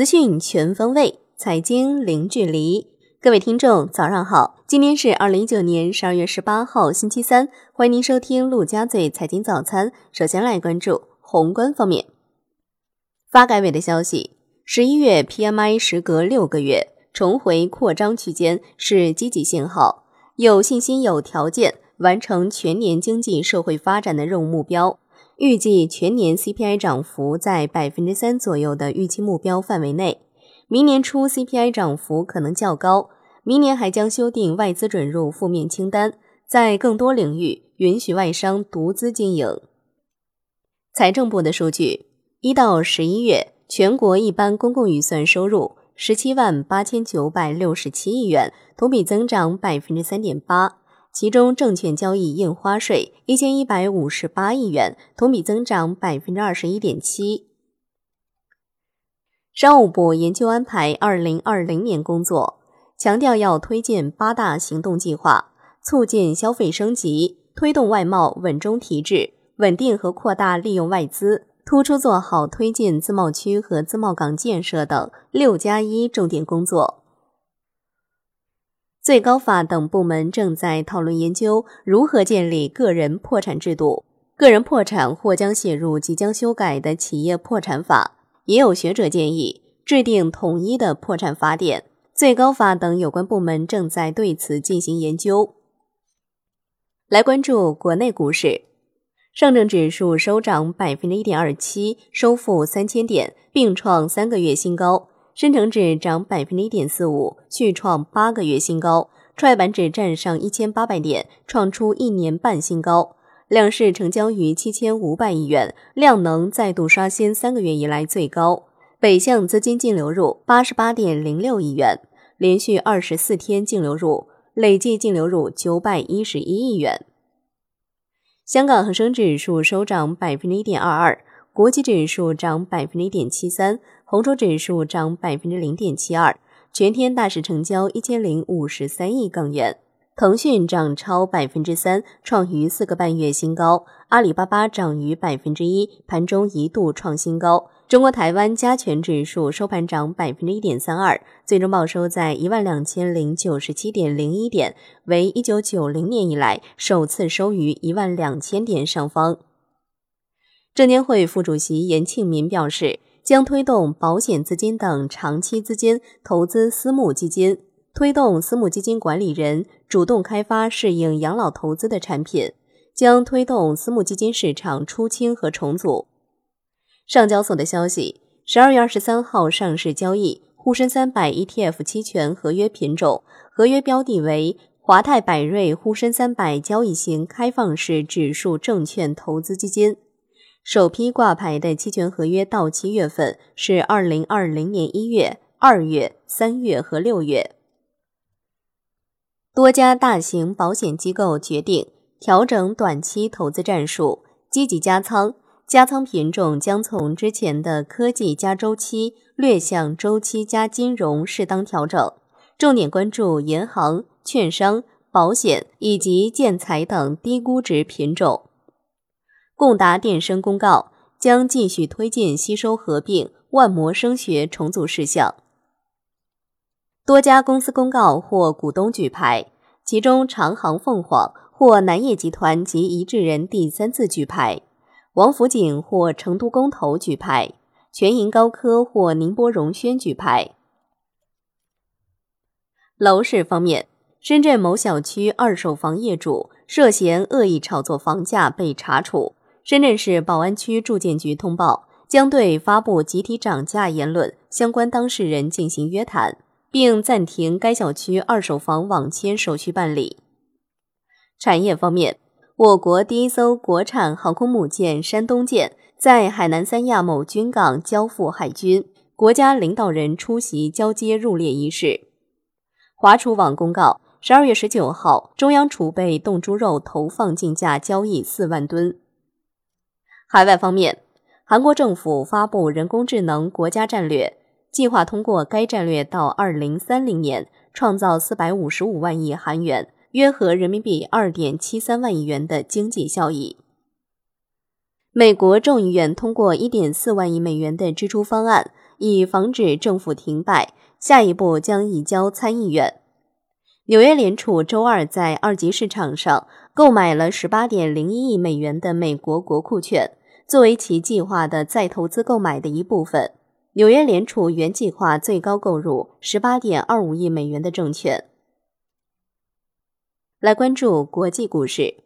资讯全方位，财经零距离。各位听众，早上好！今天是二零一九年十二月十八号，星期三。欢迎您收听陆家嘴财经早餐。首先来关注宏观方面，发改委的消息：十一月 PMI 时隔六个月重回扩张区间，是积极信号，有信心、有条件完成全年经济社会发展的任务目标。预计全年 CPI 涨幅在百分之三左右的预期目标范围内，明年初 CPI 涨幅可能较高。明年还将修订外资准入负面清单，在更多领域允许外商独资经营。财政部的数据，一到十一月，全国一般公共预算收入十七万八千九百六十七亿元，同比增长百分之三点八。其中，证券交易印花税一千一百五十八亿元，同比增长百分之二十一点七。商务部研究安排二零二零年工作，强调要推进八大行动计划，促进消费升级，推动外贸稳中提质，稳定和扩大利用外资，突出做好推进自贸区和自贸港建设等“六加一”重点工作。最高法等部门正在讨论研究如何建立个人破产制度，个人破产或将写入即将修改的企业破产法。也有学者建议制定统一的破产法典。最高法等有关部门正在对此进行研究。来关注国内股市，上证指数收涨百分之一点二七，收复三千点，并创三个月新高。深成指涨百分之一点四五，续创八个月新高；创业板指站上一千八百点，创出一年半新高。两市成交逾七千五百亿元，量能再度刷新三个月以来最高。北向资金净流入八十八点零六亿元，连续二十四天净流入，累计净流入九百一十一亿元。香港恒生指数收涨百分之一点二二，国际指数涨百分之一点七三。红筹指数涨百分之零点七二，全天大市成交一千零五十三亿港元。腾讯涨超百分之三，创逾四个半月新高。阿里巴巴涨逾百分之一，盘中一度创新高。中国台湾加权指数收盘涨百分之一点三二，最终报收在一万两千零九十七点零一点，为一九九零年以来首次收于一万两千点上方。证监会副主席严庆民表示。将推动保险资金等长期资金投资私募基金，推动私募基金管理人主动开发适应养老投资的产品，将推动私募基金市场出清和重组。上交所的消息，十二月二十三号上市交易沪深三百 ETF 期权合约品种，合约标的为华泰柏瑞沪深三百交易型开放式指数证券投资基金。首批挂牌的期权合约到期月份是二零二零年一月、二月、三月和六月。多家大型保险机构决定调整短期投资战术，积极加仓，加仓品种将从之前的科技加周期略向周期加金融适当调整，重点关注银行、券商、保险以及建材等低估值品种。共达电声公告，将继续推进吸收合并万魔声学重组事项。多家公司公告或股东举牌，其中长航凤凰或南业集团及一致人第三次举牌，王府井或成都公投举牌，全银高科或宁波荣轩举牌。楼市方面，深圳某小区二手房业主涉嫌恶意炒作房价被查处。深圳市宝安区住建局通报，将对发布集体涨价言论相关当事人进行约谈，并暂停该小区二手房网签手续办理。产业方面，我国第一艘国产航空母舰“山东舰”在海南三亚某军港交付海军，国家领导人出席交接入列仪式。华储网公告，十二月十九号，中央储备冻猪肉投放竞价交易四万吨。海外方面，韩国政府发布人工智能国家战略，计划通过该战略到二零三零年创造四百五十五万亿韩元（约合人民币二点七三万亿元）的经济效益。美国众议院通过一点四万亿美元的支出方案，以防止政府停摆，下一步将移交参议院。纽约联储周二在二级市场上购买了十八点零一亿美元的美国国库券，作为其计划的再投资购买的一部分。纽约联储原计划最高购入十八点二五亿美元的证券。来关注国际股市。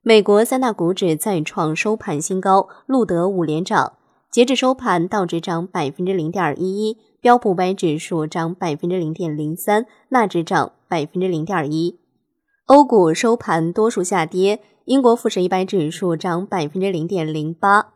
美国三大股指再创收盘新高，录得五连涨。截至收盘，道指涨百分之零点一一，标普百指数涨百分之零点零三，纳指涨百分之零点一。欧股收盘多数下跌，英国富时一百指数涨百分之零点零八。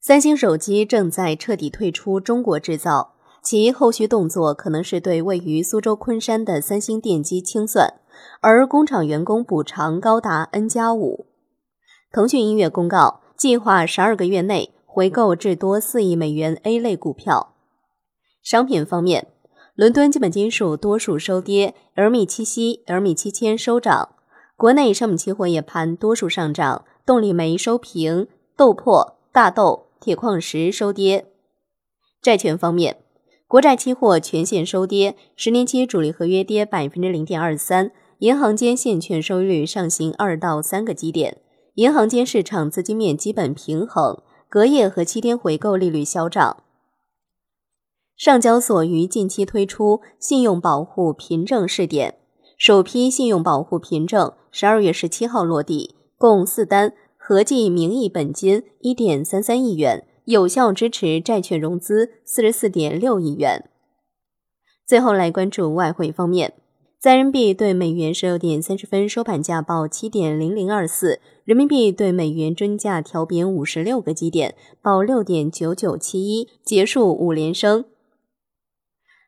三星手机正在彻底退出中国制造，其后续动作可能是对位于苏州昆山的三星电机清算。而工厂员工补偿高达 N 加五。腾讯音乐公告，计划十二个月内回购至多四亿美元 A 类股票。商品方面，伦敦基本金属多数收跌，LME 七锡、LME 七千收涨。国内商品期货夜盘多数上涨，动力煤收平，豆粕、大豆、铁矿石收跌。债券方面，国债期货全线收跌，十年期主力合约跌百分之零点二三。银行间现券收益率上行二到三个基点，银行间市场资金面基本平衡，隔夜和七天回购利率消涨。上交所于近期推出信用保护凭证试点，首批信用保护凭证十二月十七号落地，共四单，合计名义本金一点三三亿元，有效支持债券融资四十四点六亿元。最后来关注外汇方面。在人民币对美元十六点三十分收盘价报七点零零二四，人民币对美元均价调贬五十六个基点，报六点九九七一，结束五连升。